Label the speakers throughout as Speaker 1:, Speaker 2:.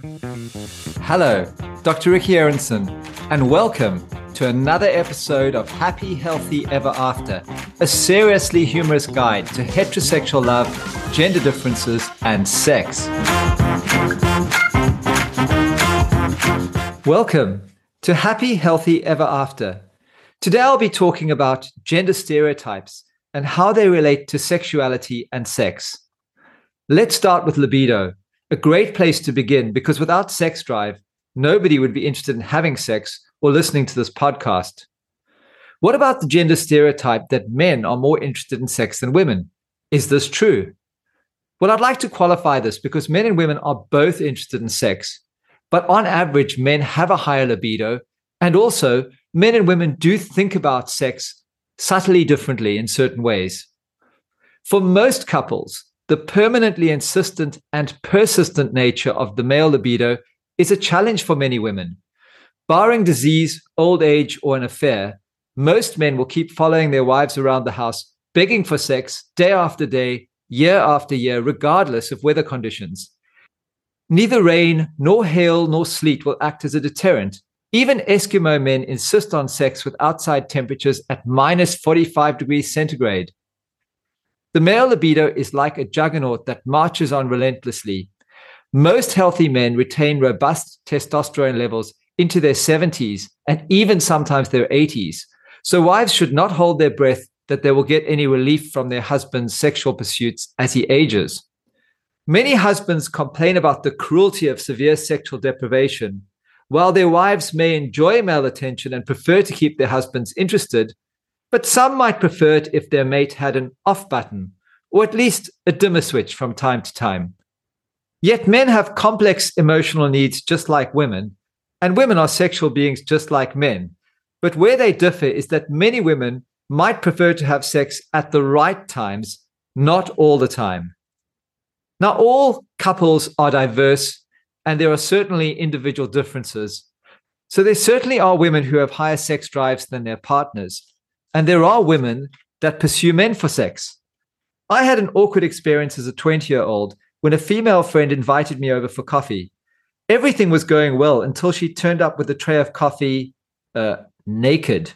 Speaker 1: Hello, Dr. Ricky Arenson, and welcome to another episode of Happy Healthy Ever After, a seriously humorous guide to heterosexual love, gender differences, and sex. Welcome to Happy Healthy Ever After. Today I'll be talking about gender stereotypes and how they relate to sexuality and sex. Let's start with libido, a great place to begin because without sex drive, nobody would be interested in having sex or listening to this podcast. What about the gender stereotype that men are more interested in sex than women? Is this true? Well, I'd like to qualify this because men and women are both interested in sex, but on average, men have a higher libido, and also men and women do think about sex subtly differently in certain ways. For most couples, the permanently insistent and persistent nature of the male libido is a challenge for many women. Barring disease, old age, or an affair, most men will keep following their wives around the house, begging for sex day after day, year after year, regardless of weather conditions. Neither rain, nor hail, nor sleet will act as a deterrent. Even Eskimo men insist on sex with outside temperatures at minus 45 degrees centigrade. The male libido is like a juggernaut that marches on relentlessly. Most healthy men retain robust testosterone levels into their 70s and even sometimes their 80s. So wives should not hold their breath that they will get any relief from their husband's sexual pursuits as he ages. Many husbands complain about the cruelty of severe sexual deprivation. While their wives may enjoy male attention and prefer to keep their husbands interested, but some might prefer it if their mate had an off button, or at least a dimmer switch from time to time. Yet men have complex emotional needs just like women, and women are sexual beings just like men. But where they differ is that many women might prefer to have sex at the right times, not all the time. Now, all couples are diverse, and there are certainly individual differences. So, there certainly are women who have higher sex drives than their partners. And there are women that pursue men for sex. I had an awkward experience as a 20 year old when a female friend invited me over for coffee. Everything was going well until she turned up with a tray of coffee uh, naked.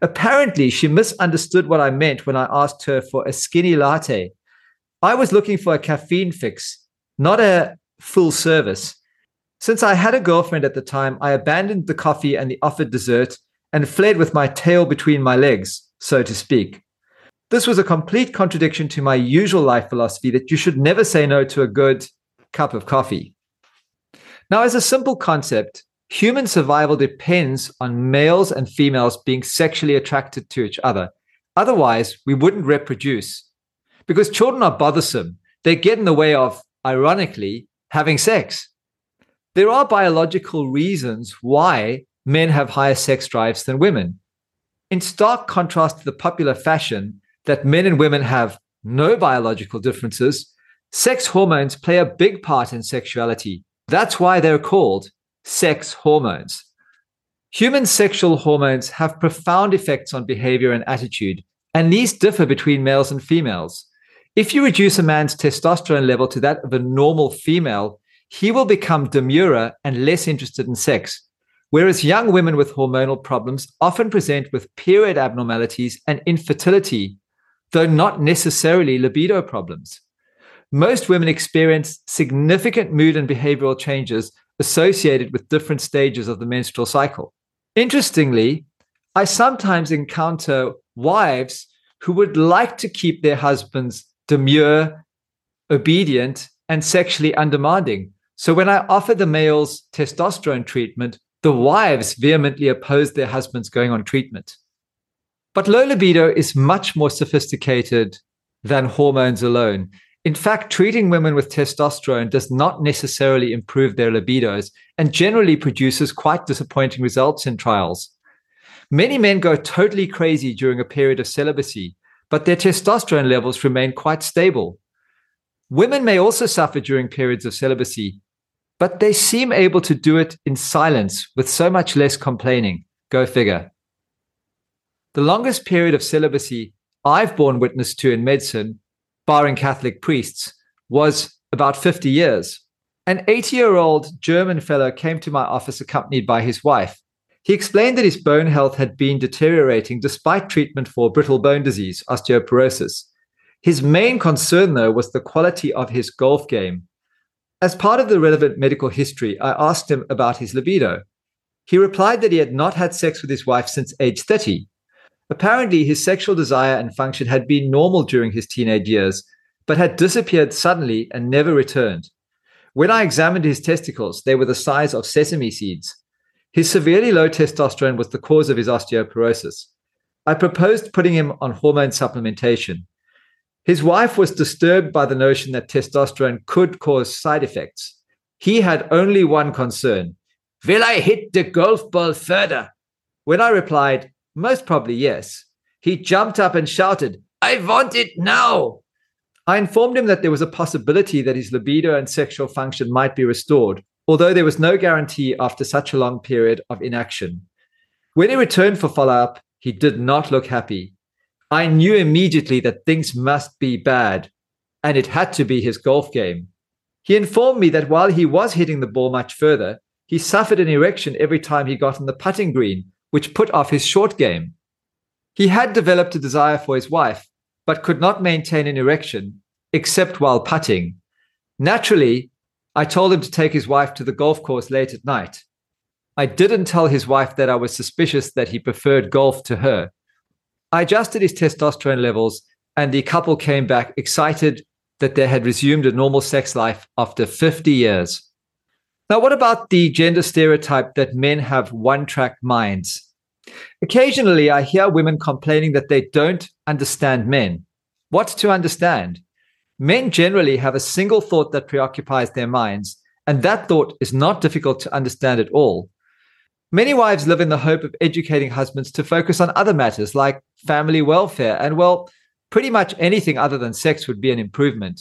Speaker 1: Apparently, she misunderstood what I meant when I asked her for a skinny latte. I was looking for a caffeine fix, not a full service. Since I had a girlfriend at the time, I abandoned the coffee and the offered dessert and fled with my tail between my legs, so to speak. This was a complete contradiction to my usual life philosophy that you should never say no to a good cup of coffee. Now, as a simple concept, human survival depends on males and females being sexually attracted to each other. Otherwise, we wouldn't reproduce. Because children are bothersome, they get in the way of, ironically, having sex. There are biological reasons why men have higher sex drives than women. In stark contrast to the popular fashion that men and women have no biological differences, sex hormones play a big part in sexuality. That's why they're called sex hormones. Human sexual hormones have profound effects on behavior and attitude, and these differ between males and females. If you reduce a man's testosterone level to that of a normal female, he will become demurer and less interested in sex. Whereas young women with hormonal problems often present with period abnormalities and infertility, though not necessarily libido problems. Most women experience significant mood and behavioral changes associated with different stages of the menstrual cycle. Interestingly, I sometimes encounter wives who would like to keep their husbands demure, obedient, and sexually undemanding. So when I offer the males testosterone treatment, the wives vehemently opposed their husbands going on treatment. But low libido is much more sophisticated than hormones alone. In fact, treating women with testosterone does not necessarily improve their libidos and generally produces quite disappointing results in trials. Many men go totally crazy during a period of celibacy, but their testosterone levels remain quite stable. Women may also suffer during periods of celibacy, but they seem able to do it in silence with so much less complaining. Go figure. The longest period of celibacy I've borne witness to in medicine, barring Catholic priests, was about 50 years. An 80 year old German fellow came to my office accompanied by his wife. He explained that his bone health had been deteriorating despite treatment for brittle bone disease, osteoporosis. His main concern, though, was the quality of his golf game. As part of the relevant medical history, I asked him about his libido. He replied that he had not had sex with his wife since age 30. Apparently, his sexual desire and function had been normal during his teenage years, but had disappeared suddenly and never returned. When I examined his testicles, they were the size of sesame seeds. His severely low testosterone was the cause of his osteoporosis. I proposed putting him on hormone supplementation. His wife was disturbed by the notion that testosterone could cause side effects. He had only one concern Will I hit the golf ball further? When I replied, Most probably yes, he jumped up and shouted, I want it now. I informed him that there was a possibility that his libido and sexual function might be restored, although there was no guarantee after such a long period of inaction. When he returned for follow up, he did not look happy. I knew immediately that things must be bad, and it had to be his golf game. He informed me that while he was hitting the ball much further, he suffered an erection every time he got on the putting green, which put off his short game. He had developed a desire for his wife, but could not maintain an erection except while putting. Naturally, I told him to take his wife to the golf course late at night. I didn't tell his wife that I was suspicious that he preferred golf to her. I adjusted his testosterone levels, and the couple came back excited that they had resumed a normal sex life after 50 years. Now, what about the gender stereotype that men have one track minds? Occasionally, I hear women complaining that they don't understand men. What to understand? Men generally have a single thought that preoccupies their minds, and that thought is not difficult to understand at all. Many wives live in the hope of educating husbands to focus on other matters like family welfare, and well, pretty much anything other than sex would be an improvement.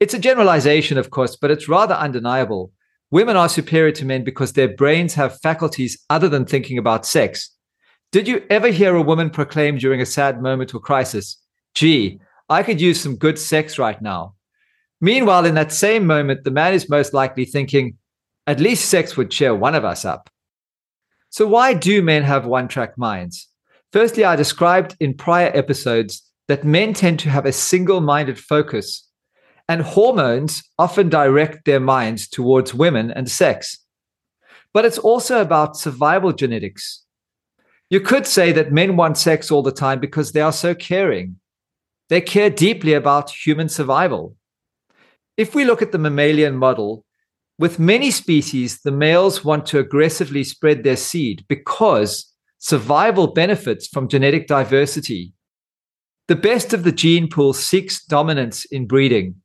Speaker 1: It's a generalization, of course, but it's rather undeniable. Women are superior to men because their brains have faculties other than thinking about sex. Did you ever hear a woman proclaim during a sad moment or crisis, gee, I could use some good sex right now? Meanwhile, in that same moment, the man is most likely thinking, at least sex would cheer one of us up. So, why do men have one track minds? Firstly, I described in prior episodes that men tend to have a single minded focus, and hormones often direct their minds towards women and sex. But it's also about survival genetics. You could say that men want sex all the time because they are so caring. They care deeply about human survival. If we look at the mammalian model, with many species, the males want to aggressively spread their seed because survival benefits from genetic diversity. The best of the gene pool seeks dominance in breeding.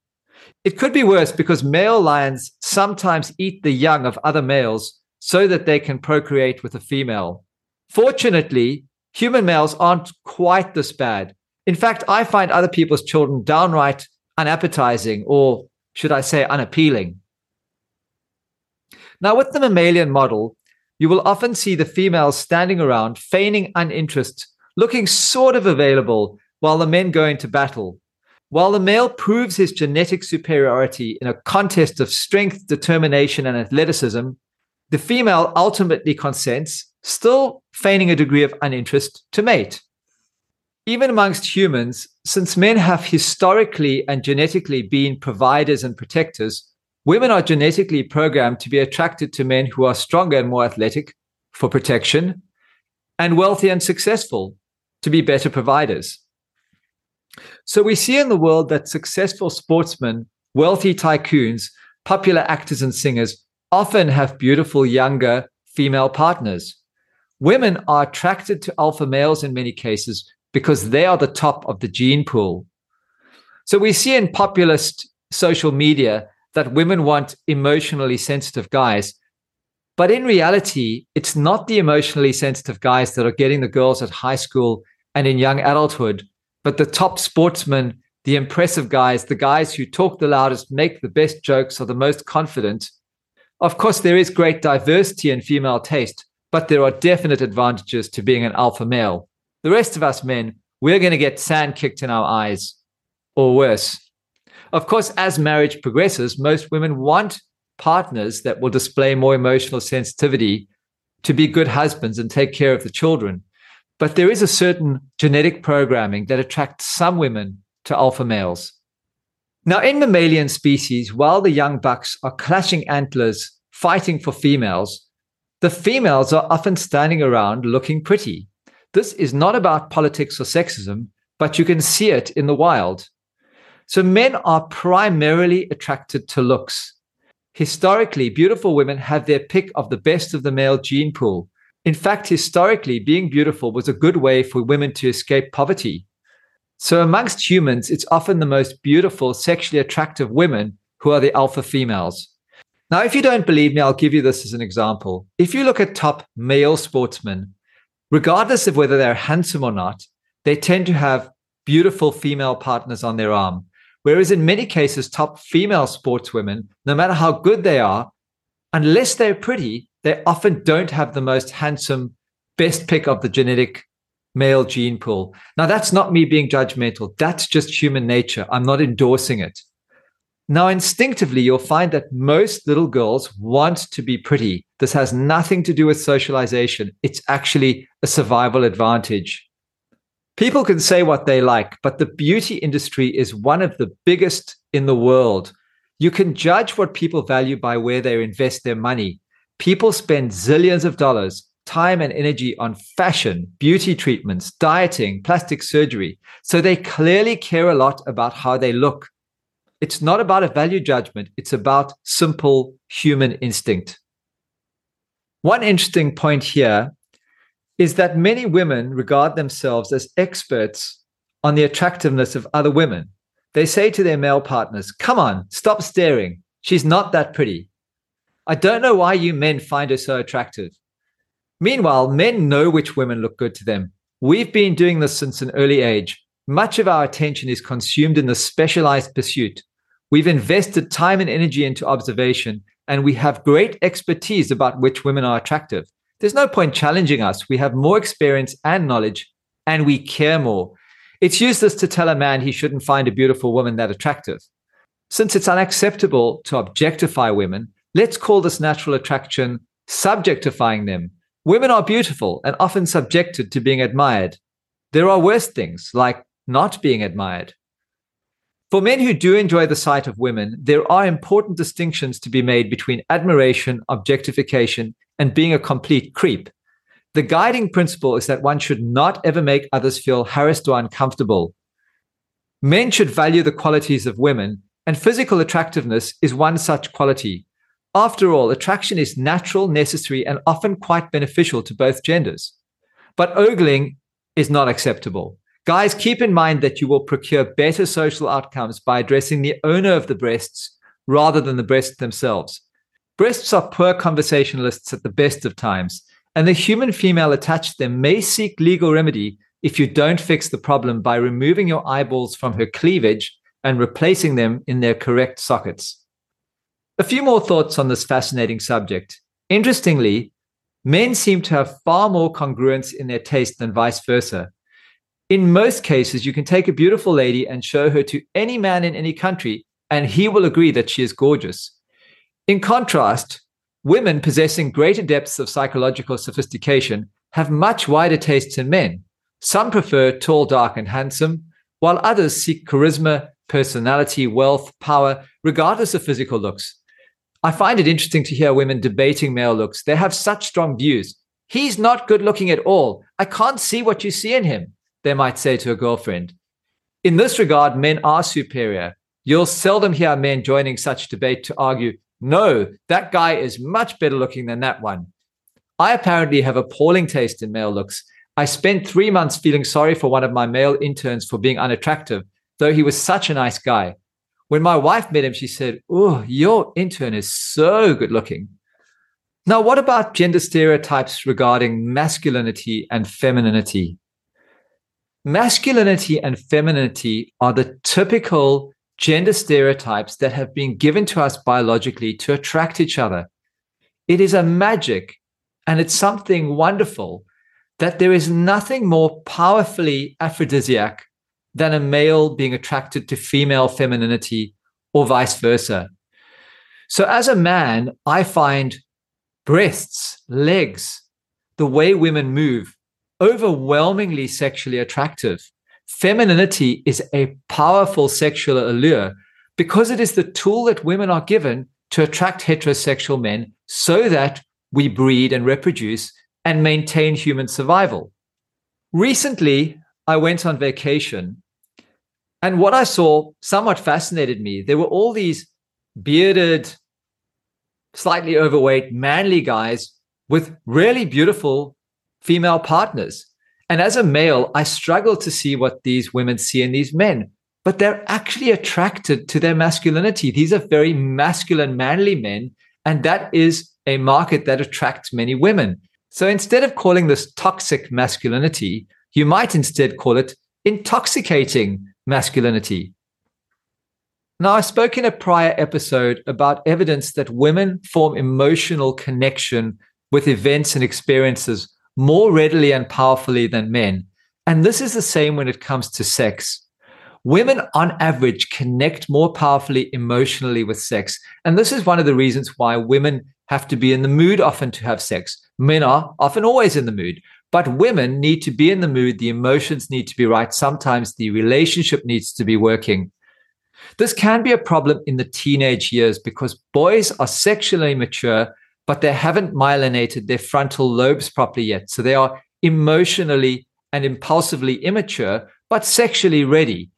Speaker 1: It could be worse because male lions sometimes eat the young of other males so that they can procreate with a female. Fortunately, human males aren't quite this bad. In fact, I find other people's children downright unappetizing, or should I say, unappealing. Now, with the mammalian model, you will often see the females standing around, feigning uninterest, looking sort of available while the men go into battle. While the male proves his genetic superiority in a contest of strength, determination, and athleticism, the female ultimately consents still feigning a degree of uninterest to mate. Even amongst humans, since men have historically and genetically been providers and protectors, women are genetically programmed to be attracted to men who are stronger and more athletic for protection, and wealthy and successful to be better providers. So we see in the world that successful sportsmen, wealthy tycoons, popular actors and singers often have beautiful younger female partners. Women are attracted to alpha males in many cases because they are the top of the gene pool. So we see in populist social media that women want emotionally sensitive guys. But in reality, it's not the emotionally sensitive guys that are getting the girls at high school and in young adulthood, but the top sportsmen, the impressive guys, the guys who talk the loudest, make the best jokes, are the most confident. Of course, there is great diversity in female taste, but there are definite advantages to being an alpha male. The rest of us men, we're going to get sand kicked in our eyes or worse. Of course, as marriage progresses, most women want partners that will display more emotional sensitivity to be good husbands and take care of the children. But there is a certain genetic programming that attracts some women to alpha males. Now, in mammalian species, while the young bucks are clashing antlers, fighting for females, the females are often standing around looking pretty. This is not about politics or sexism, but you can see it in the wild. So, men are primarily attracted to looks. Historically, beautiful women have their pick of the best of the male gene pool. In fact, historically, being beautiful was a good way for women to escape poverty. So, amongst humans, it's often the most beautiful, sexually attractive women who are the alpha females. Now, if you don't believe me, I'll give you this as an example. If you look at top male sportsmen, regardless of whether they're handsome or not, they tend to have beautiful female partners on their arm. Whereas in many cases, top female sportswomen, no matter how good they are, unless they're pretty, they often don't have the most handsome, best pick of the genetic male gene pool. Now, that's not me being judgmental. That's just human nature. I'm not endorsing it. Now, instinctively, you'll find that most little girls want to be pretty. This has nothing to do with socialization. It's actually a survival advantage. People can say what they like, but the beauty industry is one of the biggest in the world. You can judge what people value by where they invest their money. People spend zillions of dollars, time and energy on fashion, beauty treatments, dieting, plastic surgery. So they clearly care a lot about how they look. It's not about a value judgment, it's about simple human instinct. One interesting point here is that many women regard themselves as experts on the attractiveness of other women. They say to their male partners, Come on, stop staring. She's not that pretty. I don't know why you men find her so attractive. Meanwhile, men know which women look good to them. We've been doing this since an early age. Much of our attention is consumed in the specialized pursuit. We've invested time and energy into observation, and we have great expertise about which women are attractive. There's no point challenging us. We have more experience and knowledge, and we care more. It's useless to tell a man he shouldn't find a beautiful woman that attractive. Since it's unacceptable to objectify women, let's call this natural attraction subjectifying them. Women are beautiful and often subjected to being admired. There are worse things, like not being admired. For men who do enjoy the sight of women, there are important distinctions to be made between admiration, objectification, and being a complete creep. The guiding principle is that one should not ever make others feel harassed or uncomfortable. Men should value the qualities of women, and physical attractiveness is one such quality. After all, attraction is natural, necessary, and often quite beneficial to both genders. But ogling is not acceptable. Guys, keep in mind that you will procure better social outcomes by addressing the owner of the breasts rather than the breasts themselves. Breasts are poor conversationalists at the best of times, and the human female attached to them may seek legal remedy if you don't fix the problem by removing your eyeballs from her cleavage and replacing them in their correct sockets. A few more thoughts on this fascinating subject. Interestingly, men seem to have far more congruence in their taste than vice versa. In most cases, you can take a beautiful lady and show her to any man in any country, and he will agree that she is gorgeous. In contrast, women possessing greater depths of psychological sophistication have much wider tastes than men. Some prefer tall, dark, and handsome, while others seek charisma, personality, wealth, power, regardless of physical looks. I find it interesting to hear women debating male looks. They have such strong views. He's not good looking at all. I can't see what you see in him, they might say to a girlfriend. In this regard, men are superior. You'll seldom hear men joining such debate to argue no, that guy is much better looking than that one. I apparently have appalling taste in male looks. I spent three months feeling sorry for one of my male interns for being unattractive, though he was such a nice guy. When my wife met him, she said, Oh, your intern is so good looking. Now, what about gender stereotypes regarding masculinity and femininity? Masculinity and femininity are the typical gender stereotypes that have been given to us biologically to attract each other. It is a magic and it's something wonderful that there is nothing more powerfully aphrodisiac than a male being attracted to female femininity or vice versa. So, as a man, I find breasts, legs, the way women move, overwhelmingly sexually attractive. Femininity is a powerful sexual allure because it is the tool that women are given to attract heterosexual men so that we breed and reproduce and maintain human survival. Recently, I went on vacation, and what I saw somewhat fascinated me. There were all these bearded, slightly overweight, manly guys with really beautiful female partners. And as a male, I struggle to see what these women see in these men, but they're actually attracted to their masculinity. These are very masculine, manly men. And that is a market that attracts many women. So instead of calling this toxic masculinity, you might instead call it intoxicating masculinity. Now, I spoke in a prior episode about evidence that women form emotional connection with events and experiences more readily and powerfully than men. And this is the same when it comes to sex. Women, on average, connect more powerfully emotionally with sex. And this is one of the reasons why women have to be in the mood often to have sex. Men are often always in the mood, but women need to be in the mood. The emotions need to be right. Sometimes the relationship needs to be working. This can be a problem in the teenage years because boys are sexually mature, but they haven't myelinated their frontal lobes properly yet. So they are emotionally and impulsively immature, but sexually ready.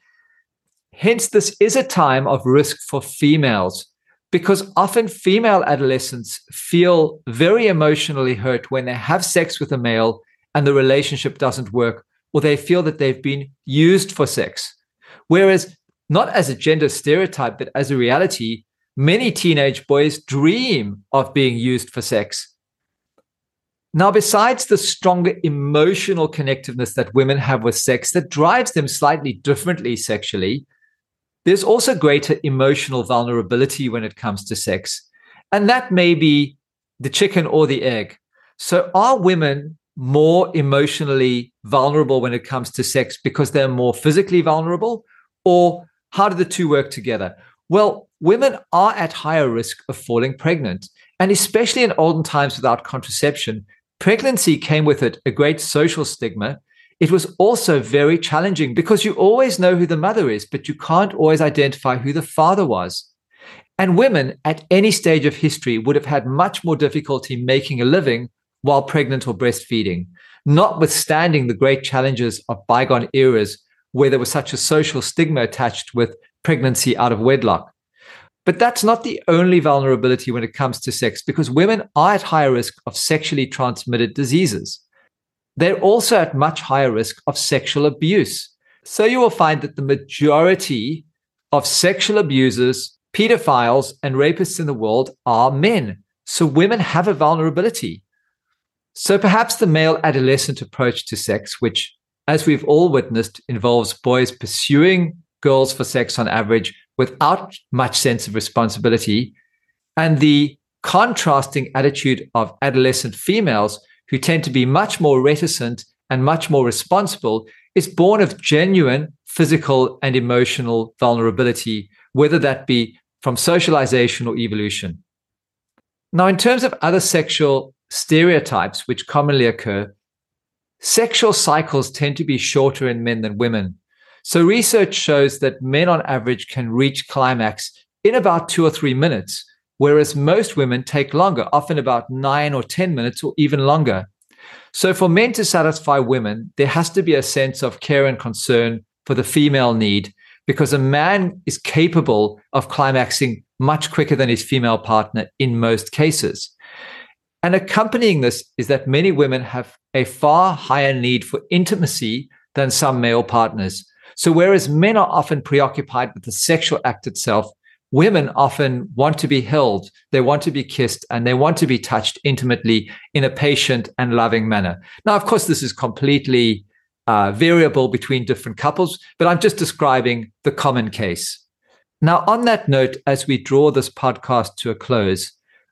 Speaker 1: Hence, this is a time of risk for females because often female adolescents feel very emotionally hurt when they have sex with a male and the relationship doesn't work, or they feel that they've been used for sex. Whereas, not as a gender stereotype, but as a reality, many teenage boys dream of being used for sex. Now, besides the stronger emotional connectiveness that women have with sex that drives them slightly differently sexually, there's also greater emotional vulnerability when it comes to sex. And that may be the chicken or the egg. So, are women more emotionally vulnerable when it comes to sex because they're more physically vulnerable? Or how do the two work together? Well, women are at higher risk of falling pregnant. And especially in olden times without contraception, pregnancy came with it a great social stigma it was also very challenging because you always know who the mother is, but you can't always identify who the father was. And women at any stage of history would have had much more difficulty making a living while pregnant or breastfeeding, notwithstanding the great challenges of bygone eras where there was such a social stigma attached with pregnancy out of wedlock. But that's not the only vulnerability when it comes to sex, because women are at higher risk of sexually transmitted diseases they're also at much higher risk of sexual abuse. So you will find that the majority of sexual abusers, pedophiles, and rapists in the world are men. So women have a vulnerability. So perhaps the male adolescent approach to sex, which, as we've all witnessed, involves boys pursuing girls for sex on average without much sense of responsibility, and the contrasting attitude of adolescent females who tend to be much more reticent and much more responsible is born of genuine physical and emotional vulnerability, whether that be from socialization or evolution. Now, in terms of other sexual stereotypes which commonly occur, sexual cycles tend to be shorter in men than women. So, research shows that men on average can reach climax in about two or three minutes, whereas most women take longer, often about nine or 10 minutes or even longer. So, for men to satisfy women, there has to be a sense of care and concern for the female need because a man is capable of climaxing much quicker than his female partner in most cases. And accompanying this is that many women have a far higher need for intimacy than some male partners. So, whereas men are often preoccupied with the sexual act itself, women often want to be held, they want to be kissed, and they want to be touched intimately in a patient and loving manner. Now, of course, this is completely uh, variable between different couples, but I'm just describing the common case. Now, on that note, as we draw this podcast to a close,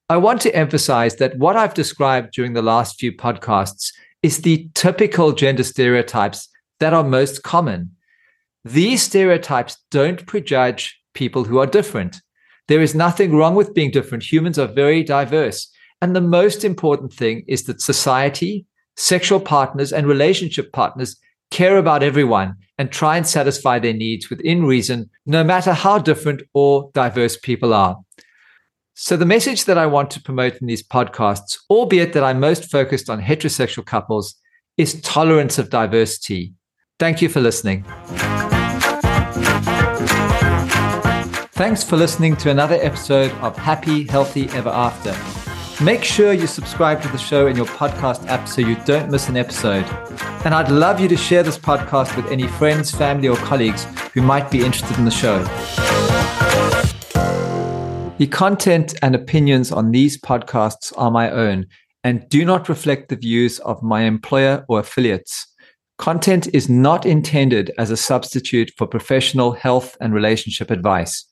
Speaker 1: I want to emphasize that what I've described during the last few podcasts is the typical gender stereotypes that are most common. These stereotypes don't prejudge people who are different. There is nothing wrong with being different. Humans are very diverse. And the most important thing is that society, sexual partners, and relationship partners care about everyone and try and satisfy their needs within reason, no matter how different or diverse people are. So, the message that I want to promote in these podcasts, albeit that I'm most focused on heterosexual couples, is tolerance of diversity. Thank you for listening. Thanks for listening to another episode of Happy, Healthy Ever After. Make sure you subscribe to the show in your podcast app so you don't miss an episode. And I'd love you to share this podcast with any friends, family, or colleagues who might be interested in the show. The content and opinions on these podcasts are my own and do not reflect the views of my employer or affiliates. Content is not intended as a substitute for professional health and relationship advice.